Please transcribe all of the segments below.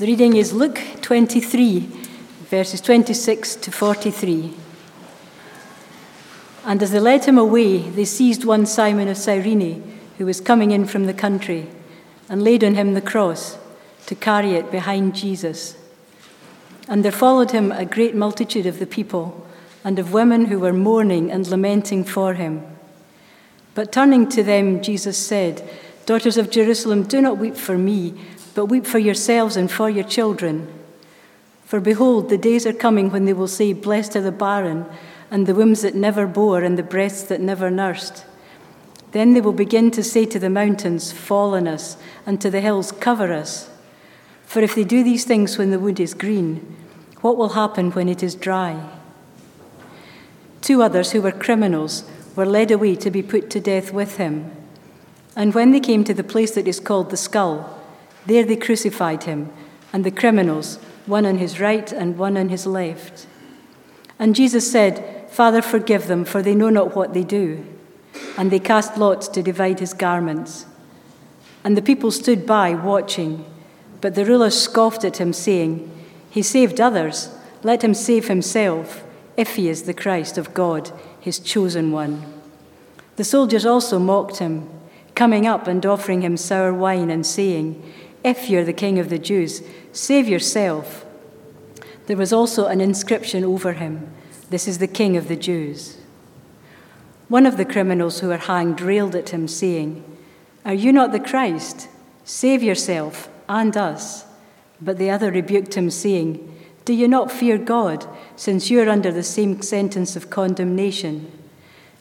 The reading is Luke 23, verses 26 to 43. And as they led him away, they seized one Simon of Cyrene, who was coming in from the country, and laid on him the cross to carry it behind Jesus. And there followed him a great multitude of the people, and of women who were mourning and lamenting for him. But turning to them, Jesus said, Daughters of Jerusalem, do not weep for me, but weep for yourselves and for your children. For behold, the days are coming when they will say, Blessed are the barren, and the wombs that never bore, and the breasts that never nursed. Then they will begin to say to the mountains, Fall on us, and to the hills, Cover us. For if they do these things when the wood is green, what will happen when it is dry? Two others who were criminals were led away to be put to death with him. And when they came to the place that is called the skull, there they crucified him, and the criminals, one on his right and one on his left. And Jesus said, Father, forgive them, for they know not what they do. And they cast lots to divide his garments. And the people stood by, watching. But the rulers scoffed at him, saying, He saved others, let him save himself, if he is the Christ of God, his chosen one. The soldiers also mocked him, coming up and offering him sour wine, and saying, If you're the king of the Jews, save yourself. There was also an inscription over him This is the king of the Jews. One of the criminals who were hanged railed at him, saying, Are you not the Christ? Save yourself and us. But the other rebuked him, saying, Do you not fear God, since you are under the same sentence of condemnation?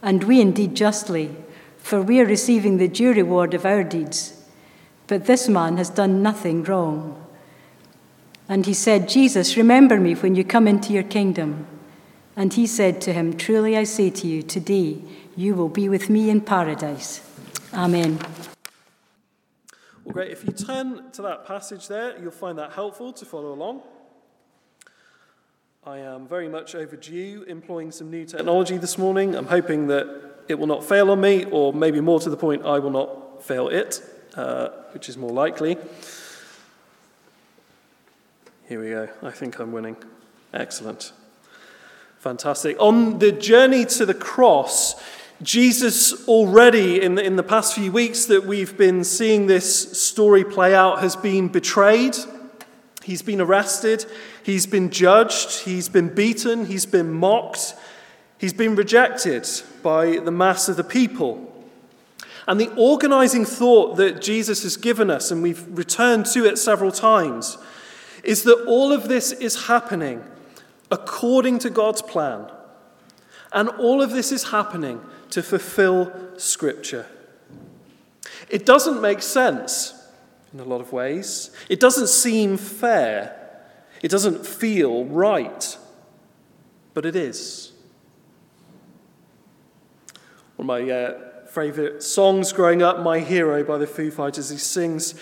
And we indeed justly, for we are receiving the due reward of our deeds. But this man has done nothing wrong. And he said, Jesus, remember me when you come into your kingdom. And he said to him, Truly I say to you, today you will be with me in paradise. Amen. Well, great. If you turn to that passage there, you'll find that helpful to follow along. I am very much overdue employing some new technology this morning. I'm hoping that it will not fail on me, or maybe more to the point, I will not fail it, uh, which is more likely. Here we go. I think I'm winning. Excellent. Fantastic. On the journey to the cross, Jesus already, in the, in the past few weeks that we've been seeing this story play out, has been betrayed. He's been arrested. He's been judged. He's been beaten. He's been mocked. He's been rejected by the mass of the people. And the organizing thought that Jesus has given us, and we've returned to it several times, is that all of this is happening according to God's plan. And all of this is happening to fulfill Scripture. It doesn't make sense in a lot of ways. It doesn't seem fair. It doesn't feel right. But it is. One of my uh, favourite songs growing up, My Hero by the Foo Fighters, he sings,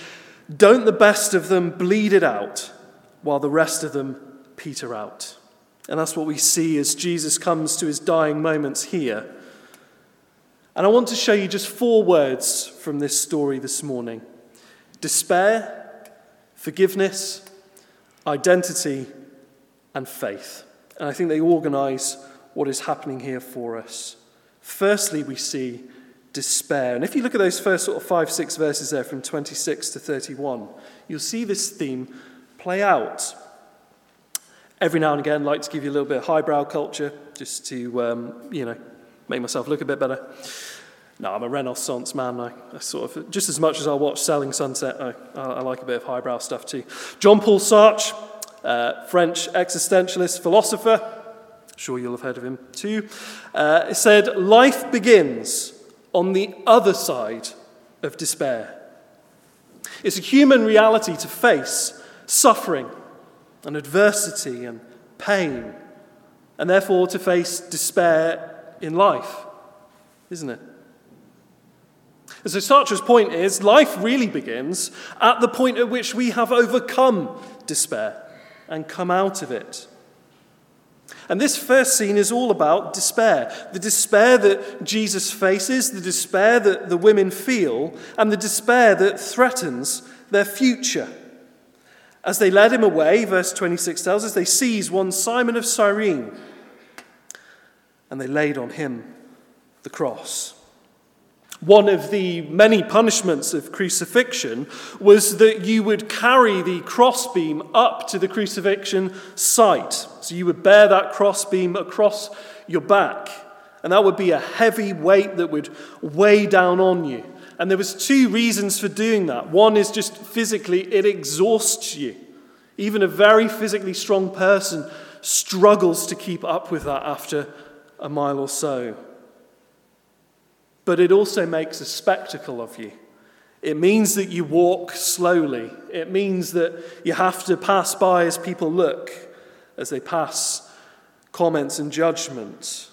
Don't the best of them bleed it out while the rest of them peter out. And that's what we see as Jesus comes to his dying moments here. And I want to show you just four words from this story this morning despair, forgiveness, identity, and faith. And I think they organize what is happening here for us. Firstly, we see despair. And if you look at those first sort of five, six verses there from 26 to 31, you'll see this theme play out. Every now and again, I like to give you a little bit of highbrow culture just to, um, you know, make myself look a bit better. No, I'm a Renaissance man. I, I, sort of, just as much as I watch Selling Sunset, I, I, like a bit of highbrow stuff too. Jean Paul Sartre, uh, French existentialist philosopher, sure you'll have heard of him too, uh, said, Life begins on the other side of despair. It's a human reality to face suffering and adversity and pain, and therefore to face despair in life, isn't it? And so Sartre's point is life really begins at the point at which we have overcome despair and come out of it. And this first scene is all about despair the despair that Jesus faces, the despair that the women feel, and the despair that threatens their future. As they led him away, verse 26 tells us, they seized one Simon of Cyrene and they laid on him the cross. One of the many punishments of crucifixion was that you would carry the crossbeam up to the crucifixion site. So you would bear that crossbeam across your back. And that would be a heavy weight that would weigh down on you. And there was two reasons for doing that. One is just physically it exhausts you. Even a very physically strong person struggles to keep up with that after a mile or so but it also makes a spectacle of you. It means that you walk slowly. It means that you have to pass by as people look, as they pass comments and judgment.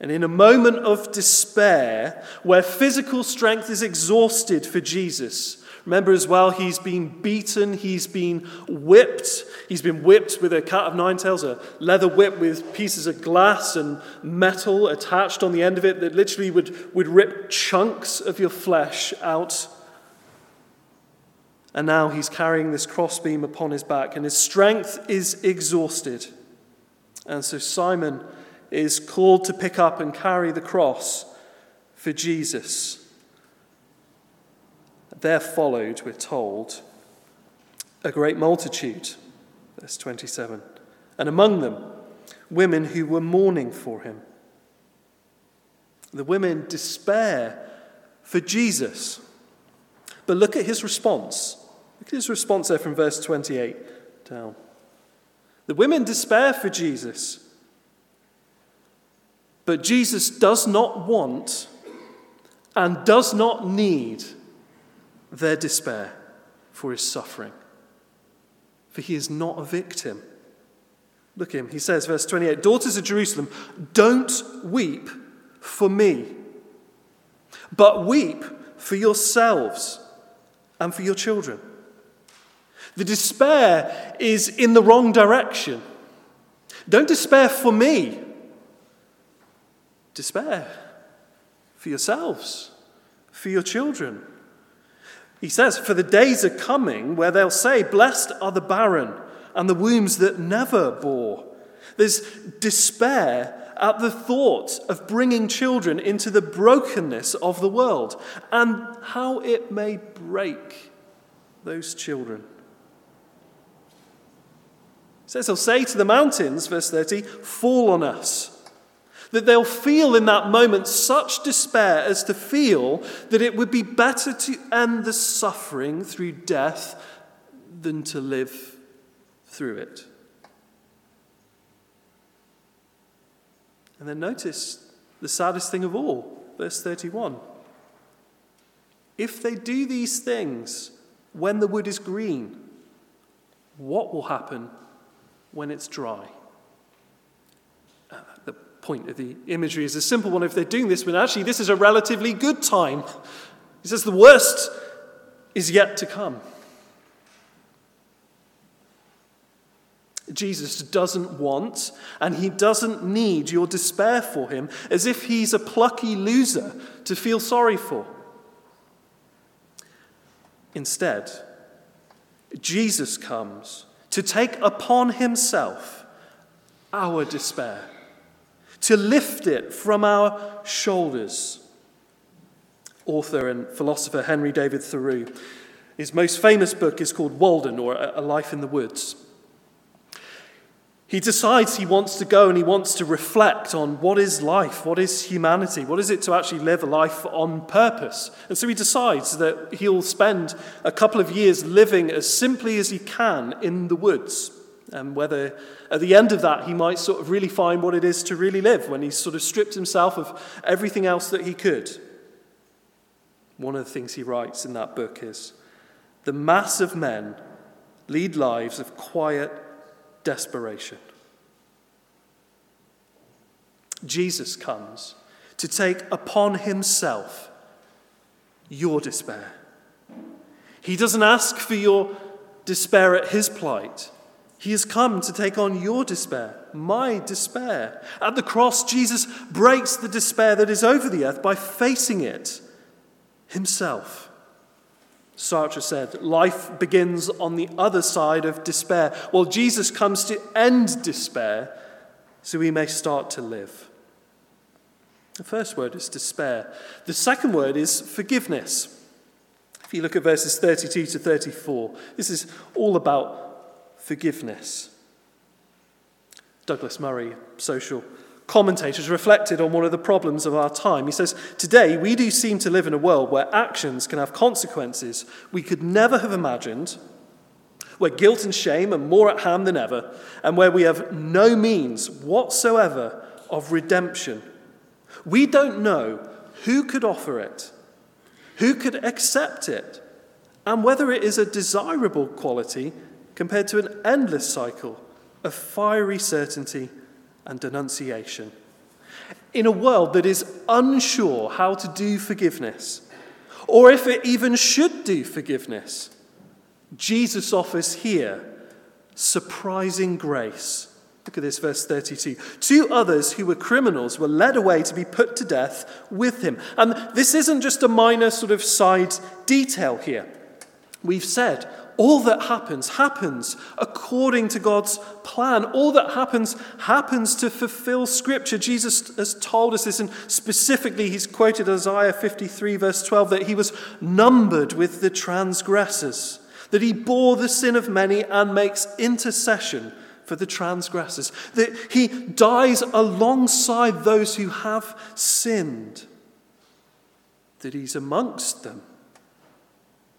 And in a moment of despair, where physical strength is exhausted for Jesus, Remember as well, he's been beaten, he's been whipped. He's been whipped with a cat of nine tails, a leather whip with pieces of glass and metal attached on the end of it that literally would, would rip chunks of your flesh out. And now he's carrying this crossbeam upon his back, and his strength is exhausted. And so Simon is called to pick up and carry the cross for Jesus. There followed, we're told, a great multitude, verse 27, and among them women who were mourning for him. The women despair for Jesus. But look at his response. Look at his response there from verse 28 down. The women despair for Jesus. But Jesus does not want and does not need their despair for his suffering. For he is not a victim. Look at him. He says, verse 28 Daughters of Jerusalem, don't weep for me, but weep for yourselves and for your children. The despair is in the wrong direction. Don't despair for me, despair for yourselves, for your children. He says, For the days are coming where they'll say, Blessed are the barren and the wombs that never bore. There's despair at the thought of bringing children into the brokenness of the world and how it may break those children. He says, He'll say to the mountains, verse 30, Fall on us that they'll feel in that moment such despair as to feel that it would be better to end the suffering through death than to live through it. And then notice the saddest thing of all, verse 31. If they do these things when the wood is green, what will happen when it's dry? Point of the imagery is a simple one if they're doing this, but actually, this is a relatively good time. He says the worst is yet to come. Jesus doesn't want and he doesn't need your despair for him as if he's a plucky loser to feel sorry for. Instead, Jesus comes to take upon himself our despair to lift it from our shoulders. Author and philosopher Henry David Thoreau, his most famous book is called Walden, or A Life in the Woods. He decides he wants to go and he wants to reflect on what is life, what is humanity, what is it to actually live a life on purpose. And so he decides that he'll spend a couple of years living as simply as he can in the woods. Um, and whether at the end of that he might sort of really find what it is to really live when he's sort of stripped himself of everything else that he could. One of the things he writes in that book is the mass of men lead lives of quiet desperation. Jesus comes to take upon himself your despair. He doesn't ask for your despair at his plight. He has come to take on your despair, my despair. At the cross, Jesus breaks the despair that is over the earth by facing it himself. Sartre said, life begins on the other side of despair. Well, Jesus comes to end despair so we may start to live. The first word is despair. The second word is forgiveness. If you look at verses 32 to 34, this is all about forgiveness. Douglas Murray, social commentators, reflected on one of the problems of our time. He says, Today, we do seem to live in a world where actions can have consequences we could never have imagined, where guilt and shame are more at hand than ever, and where we have no means whatsoever of redemption. We don't know who could offer it, who could accept it, and whether it is a desirable quality compared to an endless cycle of fiery certainty and denunciation. In a world that is unsure how to do forgiveness, or if it even should do forgiveness, Jesus offers here surprising grace. Look at this, verse 32. Two others who were criminals were led away to be put to death with him. And this isn't just a minor sort of side detail here. We've said all that happens, happens according to God's plan. All that happens, happens to fulfill Scripture. Jesus has told us this, and specifically, he's quoted Isaiah 53, verse 12, that he was numbered with the transgressors, that he bore the sin of many and makes intercession for the transgressors, that he dies alongside those who have sinned, that he's amongst them,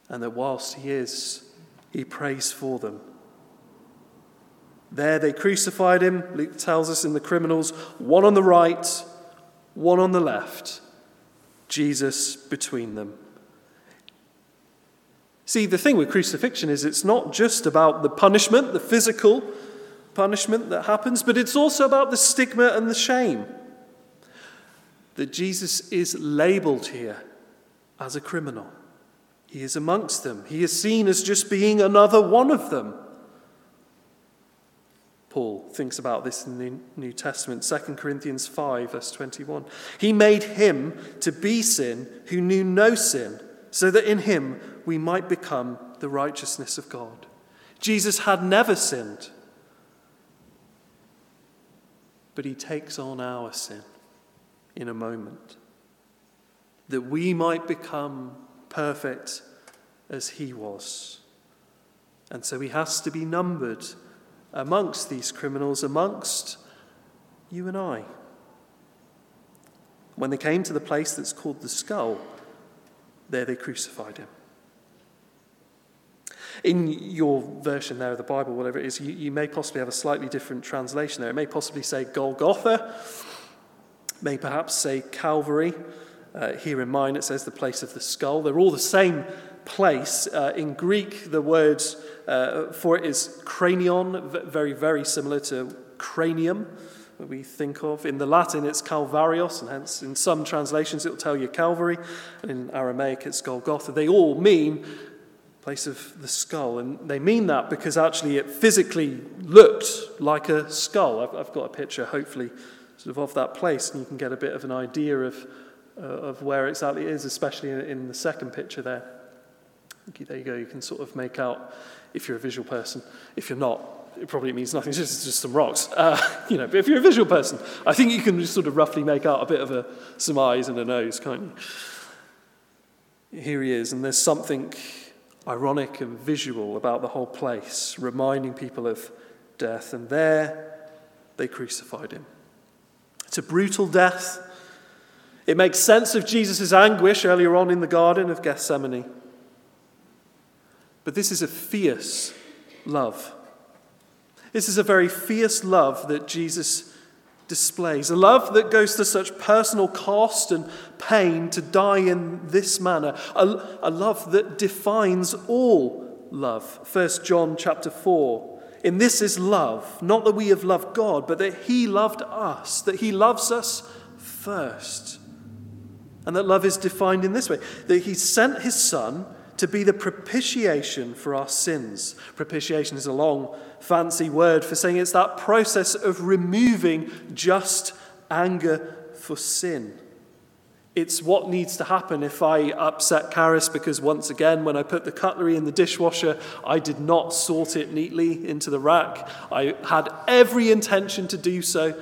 and that whilst he is, he prays for them. There they crucified him, Luke tells us in the criminals, one on the right, one on the left, Jesus between them. See, the thing with crucifixion is it's not just about the punishment, the physical punishment that happens, but it's also about the stigma and the shame. That Jesus is labeled here as a criminal. He is amongst them. He is seen as just being another one of them. Paul thinks about this in the New Testament, 2 Corinthians 5, verse 21. He made him to be sin who knew no sin, so that in him we might become the righteousness of God. Jesus had never sinned, but he takes on our sin in a moment, that we might become perfect as he was. And so he has to be numbered amongst these criminals, amongst you and I. When they came to the place that's called the skull, there they crucified him. In your version there of the Bible, whatever it is, you, you may possibly have a slightly different translation there. It may possibly say Golgotha, may perhaps say Calvary. Uh, here in mine, it says the place of the skull. They're all the same place. Uh, in Greek, the word uh, for it is cranion, very, very similar to cranium that we think of. In the Latin, it's Calvarios, and hence in some translations it will tell you Calvary, in Aramaic it's Golgotha. They all mean place of the skull, and they mean that because actually it physically looked like a skull. I've, I've got a picture, hopefully, sort of of that place, and you can get a bit of an idea of uh, of where exactly it is, especially in, in the second picture there. Okay, there you go. You can sort of make out if you're a visual person. If you're not, it probably means nothing. It's just, just some rocks. Uh, you know, but if you're a visual person, I think you can sort of roughly make out a bit of a, some eyes and a nose, can't you? Here he is, and there's something ironic and visual about the whole place, reminding people of death. And there they crucified him. It's a brutal death. It makes sense of Jesus' anguish earlier on in the Garden of Gethsemane. But this is a fierce love. This is a very fierce love that Jesus displays. A love that goes to such personal cost and pain to die in this manner. A, a love that defines all love. 1 John chapter 4. In this is love, not that we have loved God, but that He loved us, that He loves us first. And that love is defined in this way that he sent his son to be the propitiation for our sins. Propitiation is a long, fancy word for saying it's that process of removing just anger for sin. It's what needs to happen if I upset Karis because, once again, when I put the cutlery in the dishwasher, I did not sort it neatly into the rack. I had every intention to do so,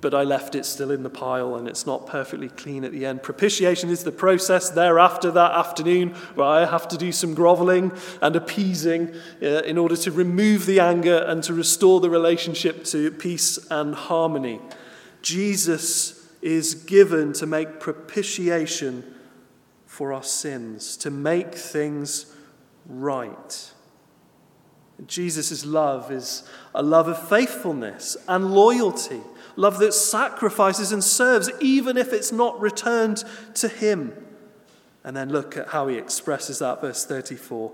but I left it still in the pile and it's not perfectly clean at the end. Propitiation is the process thereafter that afternoon where I have to do some groveling and appeasing uh, in order to remove the anger and to restore the relationship to peace and harmony. Jesus is given to make propitiation for our sins, to make things right. Jesus' love is a love of faithfulness and loyalty, love that sacrifices and serves, even if it's not returned to Him. And then look at how he expresses that, verse 34.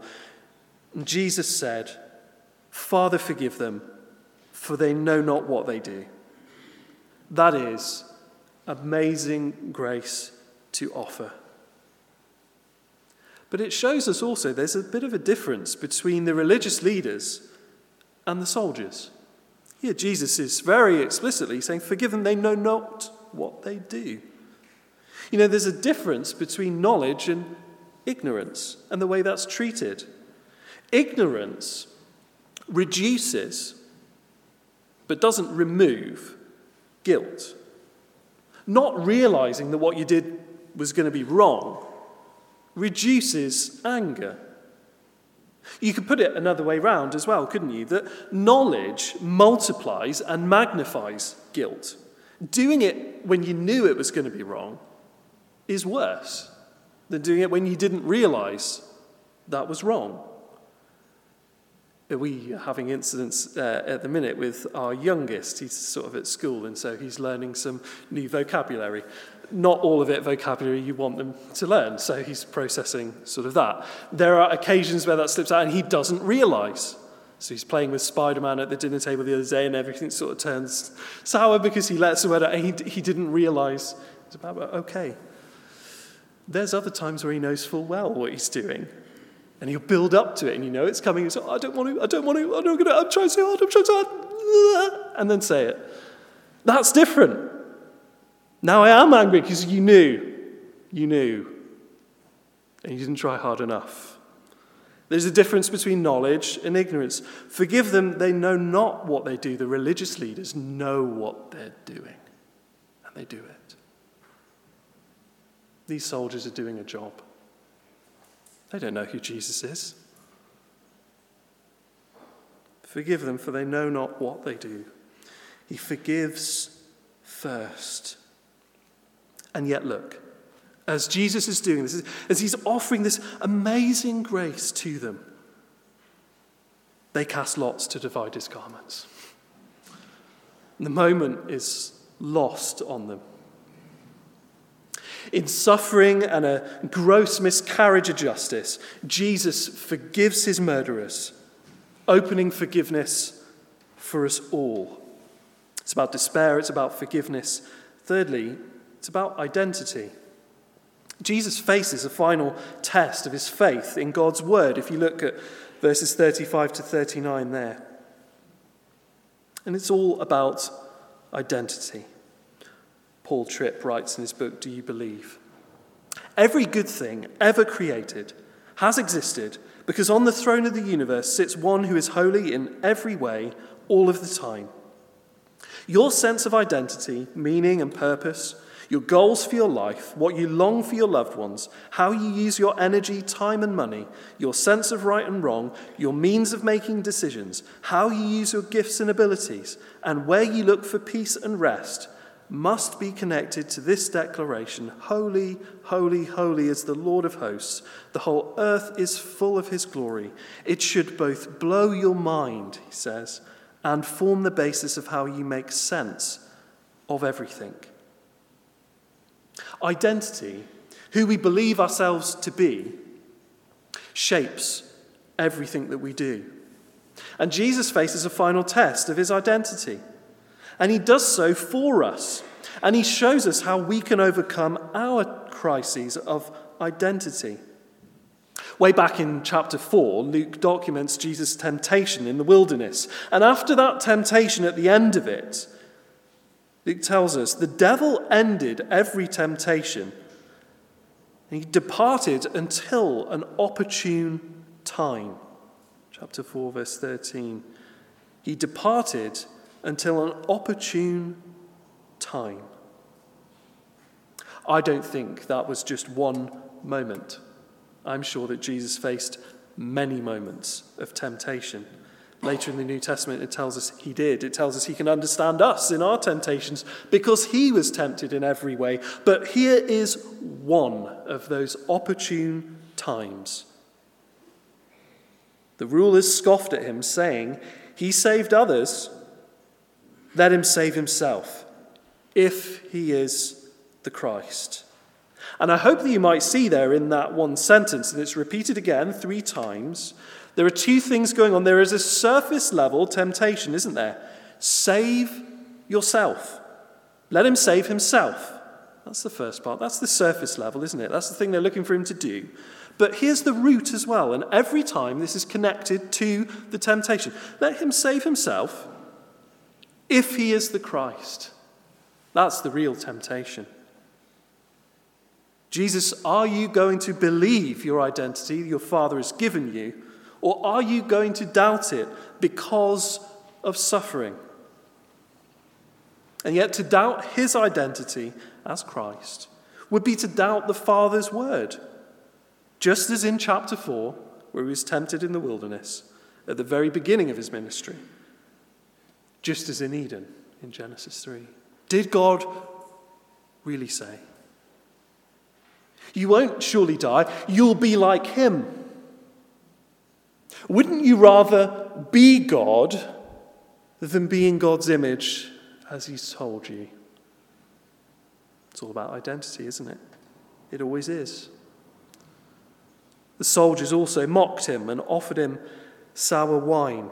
Jesus said, Father, forgive them, for they know not what they do. That is, amazing grace to offer. But it shows us also there's a bit of a difference between the religious leaders and the soldiers. Here, Jesus is very explicitly saying, Forgive them, they know not what they do. You know, there's a difference between knowledge and ignorance and the way that's treated. Ignorance reduces, but doesn't remove, guilt not realizing that what you did was going to be wrong, reduces anger. You could put it another way round as well, couldn't you? That knowledge multiplies and magnifies guilt. Doing it when you knew it was going to be wrong is worse than doing it when you didn't realize that was wrong we are having incidents uh, at the minute with our youngest. He's sort of at school, and so he's learning some new vocabulary. Not all of it vocabulary you want them to learn, so he's processing sort of that. There are occasions where that slips out and he doesn't realize. So he's playing with Spider Man at the dinner table the other day, and everything sort of turns sour because he lets the word out and he, he didn't realize. It's about, okay. There's other times where he knows full well what he's doing and he'll build up to it, and you know it's coming. So I don't want to, I don't want to, I'm not going to, I'm trying so hard, I'm trying so hard, and then say it. That's different. Now I am angry because you knew, you knew, and you didn't try hard enough. There's a difference between knowledge and ignorance. Forgive them, they know not what they do. The religious leaders know what they're doing, and they do it. These soldiers are doing a job. They don't know who Jesus is. Forgive them, for they know not what they do. He forgives first. And yet, look, as Jesus is doing this, as he's offering this amazing grace to them, they cast lots to divide his garments. And the moment is lost on them. In suffering and a gross miscarriage of justice, Jesus forgives his murderers, opening forgiveness for us all. It's about despair, it's about forgiveness. Thirdly, it's about identity. Jesus faces a final test of his faith in God's word, if you look at verses 35 to 39 there. And it's all about identity. Paul Tripp writes in his book, Do You Believe? Every good thing ever created has existed because on the throne of the universe sits one who is holy in every way, all of the time. Your sense of identity, meaning, and purpose, your goals for your life, what you long for your loved ones, how you use your energy, time, and money, your sense of right and wrong, your means of making decisions, how you use your gifts and abilities, and where you look for peace and rest must be connected to this declaration Holy, holy, holy is the Lord of hosts. The whole earth is full of his glory. It should both blow your mind, he says, and form the basis of how you make sense of everything. Identity, who we believe ourselves to be, shapes everything that we do. And Jesus faces a final test of his identity. And he does so for us. And he shows us how we can overcome our crises of identity. Way back in chapter 4, Luke documents Jesus' temptation in the wilderness. And after that temptation, at the end of it, Luke tells us the devil ended every temptation he departed until an opportune time. Chapter 4, verse 13. He departed until an opportune time. I don't think that was just one moment. I'm sure that Jesus faced many moments of temptation. Later in the New Testament, it tells us he did. It tells us he can understand us in our temptations because he was tempted in every way. But here is one of those opportune times. The rulers scoffed at him, saying, He saved others, let him save himself, if he is the Christ. And I hope that you might see there in that one sentence, and it's repeated again three times, there are two things going on. There is a surface level temptation, isn't there? Save yourself. Let him save himself. That's the first part. That's the surface level, isn't it? That's the thing they're looking for him to do. But here's the root as well. And every time this is connected to the temptation. Let him save himself if he is the Christ. That's the real temptation. Jesus, are you going to believe your identity your Father has given you, or are you going to doubt it because of suffering? And yet, to doubt his identity as Christ would be to doubt the Father's word. Just as in chapter 4, where he was tempted in the wilderness at the very beginning of his ministry, just as in Eden in Genesis 3. Did God really say? You won't surely die. You'll be like him. Wouldn't you rather be God than be in God's image as he's told you? It's all about identity, isn't it? It always is. The soldiers also mocked him and offered him sour wine.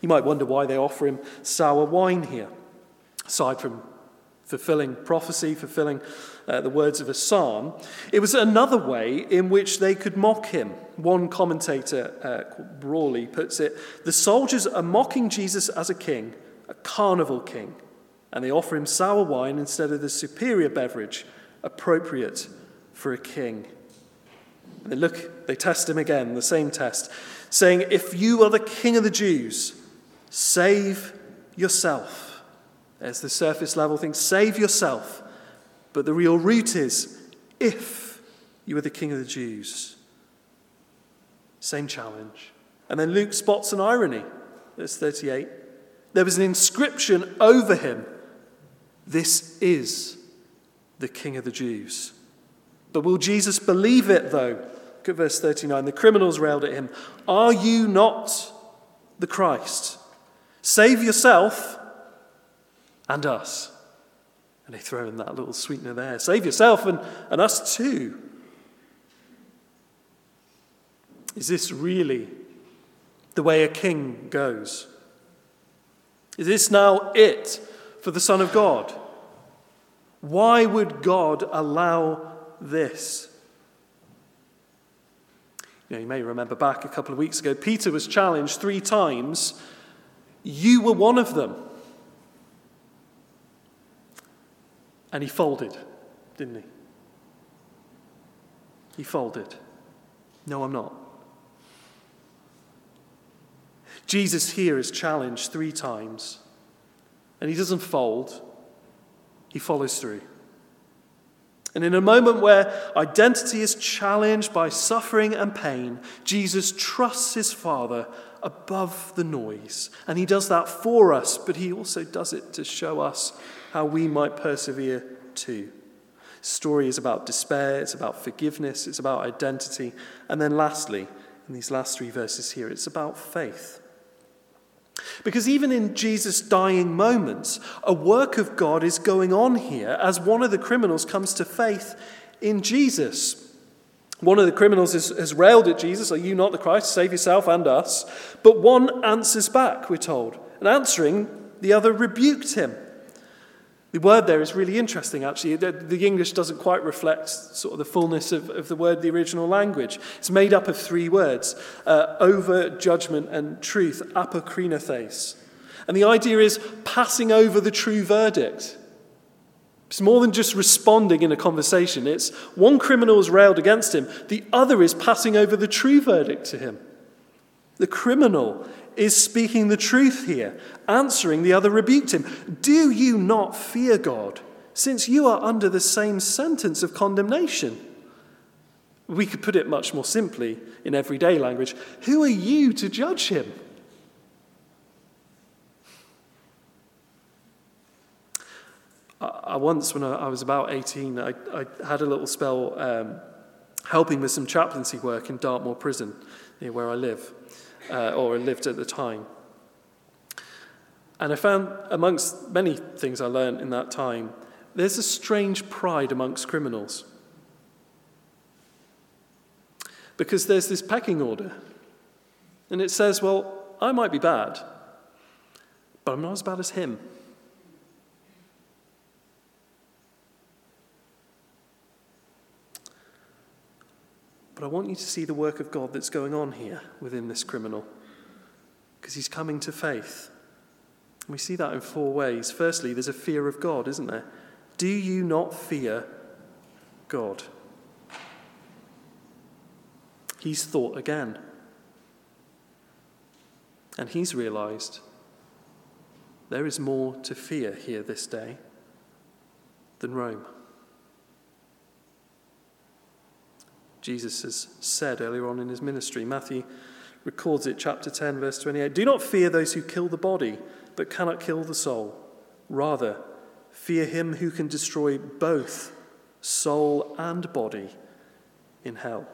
You might wonder why they offer him sour wine here, aside from fulfilling prophecy, fulfilling uh, the words of a psalm. It was another way in which they could mock him. One commentator, uh, Brawley, puts it the soldiers are mocking Jesus as a king, a carnival king, and they offer him sour wine instead of the superior beverage appropriate for a king. And they look, they test him again, the same test, saying, If you are the king of the Jews, save yourself. There's the surface level thing save yourself. But the real root is if you are the king of the Jews. Same challenge. And then Luke spots an irony. Verse 38. There was an inscription over him This is the king of the Jews. But will Jesus believe it, though? Look at verse 39. The criminals railed at him Are you not the Christ? Save yourself and us. And they throw in that little sweetener there. Save yourself and, and us too. Is this really the way a king goes? Is this now it for the Son of God? Why would God allow this? You, know, you may remember back a couple of weeks ago, Peter was challenged three times. You were one of them. And he folded, didn't he? He folded. No, I'm not. Jesus here is challenged three times, and he doesn't fold, he follows through. And in a moment where identity is challenged by suffering and pain, Jesus trusts his Father above the noise. And he does that for us, but he also does it to show us how we might persevere too. Story is about despair, it's about forgiveness, it's about identity. And then lastly, in these last three verses here, it's about faith. Because even in Jesus' dying moments, a work of God is going on here as one of the criminals comes to faith in Jesus. One of the criminals has, has railed at Jesus, Are you not the Christ? Save yourself and us. But one answers back, we're told. And answering, the other rebuked him. The word there is really interesting, actually. The English doesn't quite reflect sort of the fullness of, of the word, the original language. It's made up of three words uh, over, judgment, and truth, apokrinothes. And the idea is passing over the true verdict. It's more than just responding in a conversation. It's one criminal is railed against him, the other is passing over the true verdict to him. The criminal is speaking the truth here, answering the other rebuked him. Do you not fear God, since you are under the same sentence of condemnation? We could put it much more simply in everyday language Who are you to judge him? I, once, when I, was about 18, I, I had a little spell um, helping with some chaplaincy work in Dartmoor Prison, near where I live, uh, or lived at the time. And I found, amongst many things I learned in that time, there's a strange pride amongst criminals. Because there's this pecking order. And it says, well, I might be bad, but I'm not as bad as him. But I want you to see the work of God that's going on here within this criminal, because he's coming to faith. We see that in four ways. Firstly, there's a fear of God, isn't there? Do you not fear God? He's thought again. And he's realized there is more to fear here this day than Rome. Jesus has said earlier on in his ministry. Matthew records it, chapter 10, verse 28. Do not fear those who kill the body, but cannot kill the soul. Rather, fear him who can destroy both soul and body in hell.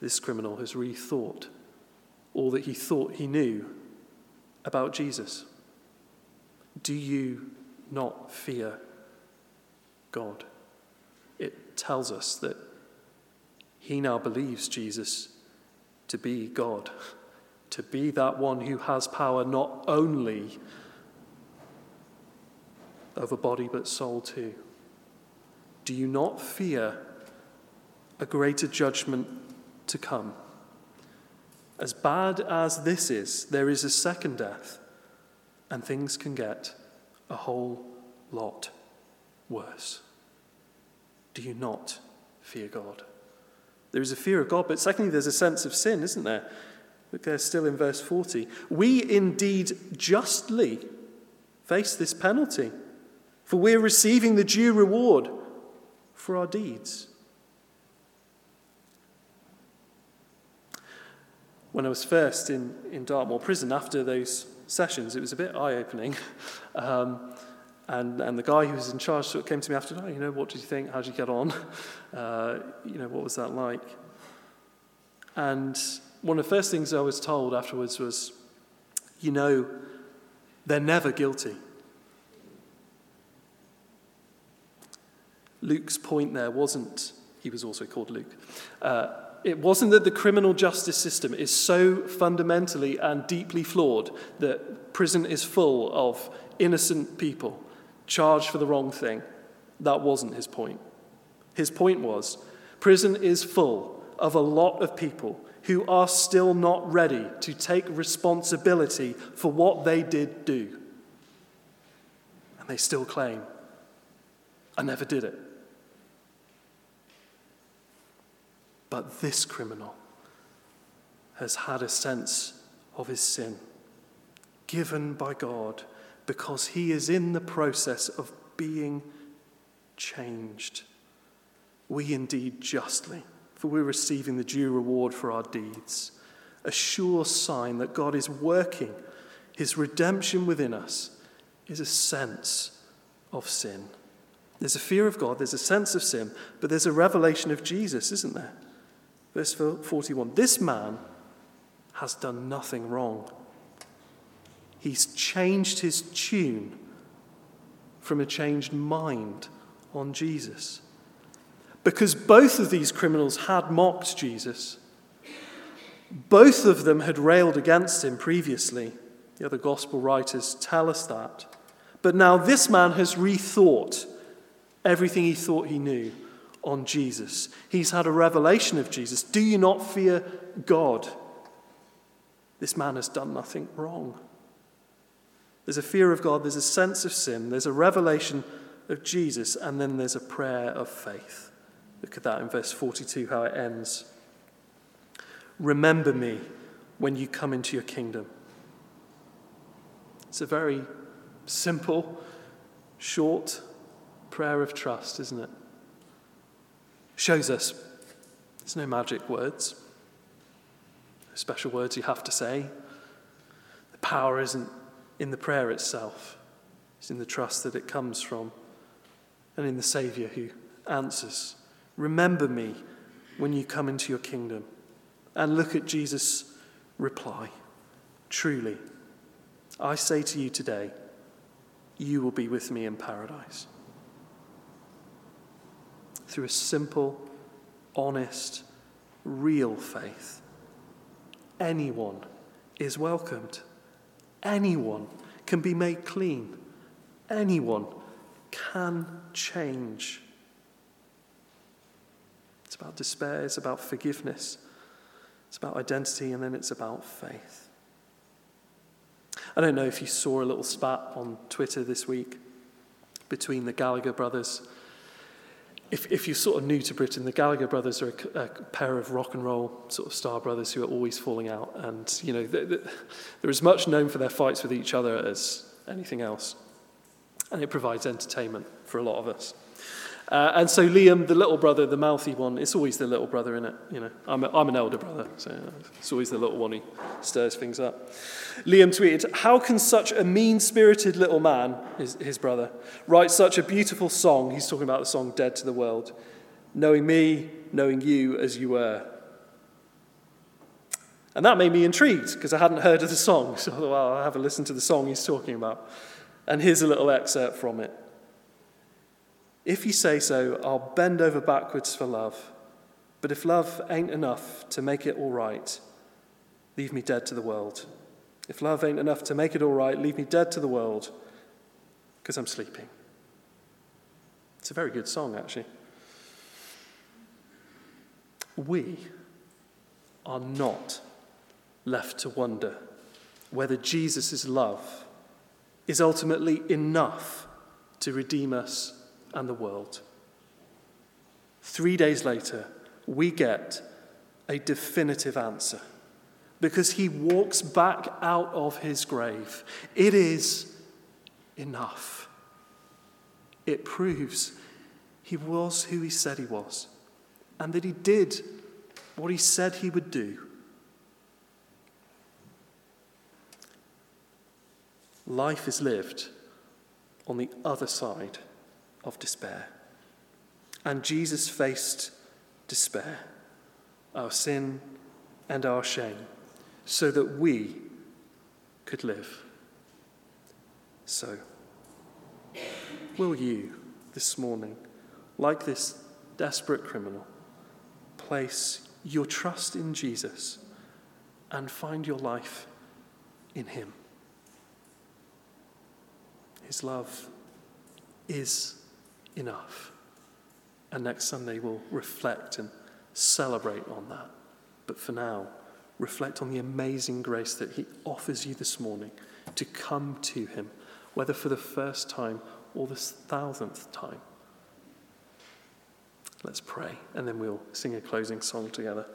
This criminal has rethought all that he thought he knew about Jesus. Do you not fear God? Tells us that he now believes Jesus to be God, to be that one who has power not only over body but soul too. Do you not fear a greater judgment to come? As bad as this is, there is a second death, and things can get a whole lot worse. Do you not fear God? There is a fear of God, but secondly, there's a sense of sin, isn't there? Look there, still in verse 40. We indeed justly face this penalty, for we're receiving the due reward for our deeds. When I was first in, in Dartmoor prison after those sessions, it was a bit eye opening. Um, and, and the guy who was in charge sort of came to me after, oh, you know, what did you think? How did you get on? Uh, you know, what was that like? And one of the first things I was told afterwards was, you know, they're never guilty. Luke's point there wasn't, he was also called Luke, uh, it wasn't that the criminal justice system is so fundamentally and deeply flawed that prison is full of innocent people charged for the wrong thing. That wasn't his point. His point was prison is full of a lot of people who are still not ready to take responsibility for what they did do. And they still claim, I never did it. But this criminal has had a sense of his sin given by God because he is in the process of being changed. We indeed justly, for we're receiving the due reward for our deeds. A sure sign that God is working his redemption within us is a sense of sin. There's a fear of God, there's a sense of sin, but there's a revelation of Jesus, isn't there? Verse 41 This man has done nothing wrong. He's changed his tune from a changed mind on Jesus. Because both of these criminals had mocked Jesus. Both of them had railed against him previously. The other gospel writers tell us that. But now this man has rethought everything he thought he knew on Jesus. He's had a revelation of Jesus. Do you not fear God? This man has done nothing wrong. There's a fear of God, there's a sense of sin, there's a revelation of Jesus, and then there's a prayer of faith. Look at that in verse 42, how it ends. Remember me when you come into your kingdom. It's a very simple, short prayer of trust, isn't it? Shows us there's no magic words, no special words you have to say. The power isn't in the prayer itself, it's in the trust that it comes from and in the Saviour who answers. Remember me when you come into your kingdom. And look at Jesus' reply. Truly, I say to you today, you will be with me in paradise. Through a simple, honest, real faith, anyone is welcomed. Anyone can be made clean. Anyone can change. It's about despair, it's about forgiveness, it's about identity, and then it's about faith. I don't know if you saw a little spat on Twitter this week between the Gallagher brothers. If, if you're sort of new to Britain, the Gallagher brothers are a, a pair of rock and roll sort of star brothers who are always falling out. And, you know, they're as much known for their fights with each other as anything else. And it provides entertainment for a lot of us. Uh, and so Liam, the little brother, the mouthy one, it's always the little brother in it. You know, I'm, a, I'm an elder brother, so it's always the little one who stirs things up. Liam tweeted, "How can such a mean-spirited little man, his, his brother, write such a beautiful song?" He's talking about the song "Dead to the World," knowing me, knowing you as you were. And that made me intrigued because I hadn't heard of the song. So well, I'll have a listen to the song he's talking about. And here's a little excerpt from it. If you say so, I'll bend over backwards for love. But if love ain't enough to make it all right, leave me dead to the world. If love ain't enough to make it all right, leave me dead to the world because I'm sleeping. It's a very good song, actually. We are not left to wonder whether Jesus' love is ultimately enough to redeem us and the world. Three days later, we get a definitive answer because he walks back out of his grave. It is enough. It proves he was who he said he was and that he did what he said he would do. Life is lived on the other side of despair. And Jesus faced despair, our sin and our shame, so that we could live. So, will you this morning, like this desperate criminal, place your trust in Jesus and find your life in Him? His love is enough. And next Sunday, we'll reflect and celebrate on that. But for now, reflect on the amazing grace that He offers you this morning to come to Him, whether for the first time or the thousandth time. Let's pray, and then we'll sing a closing song together.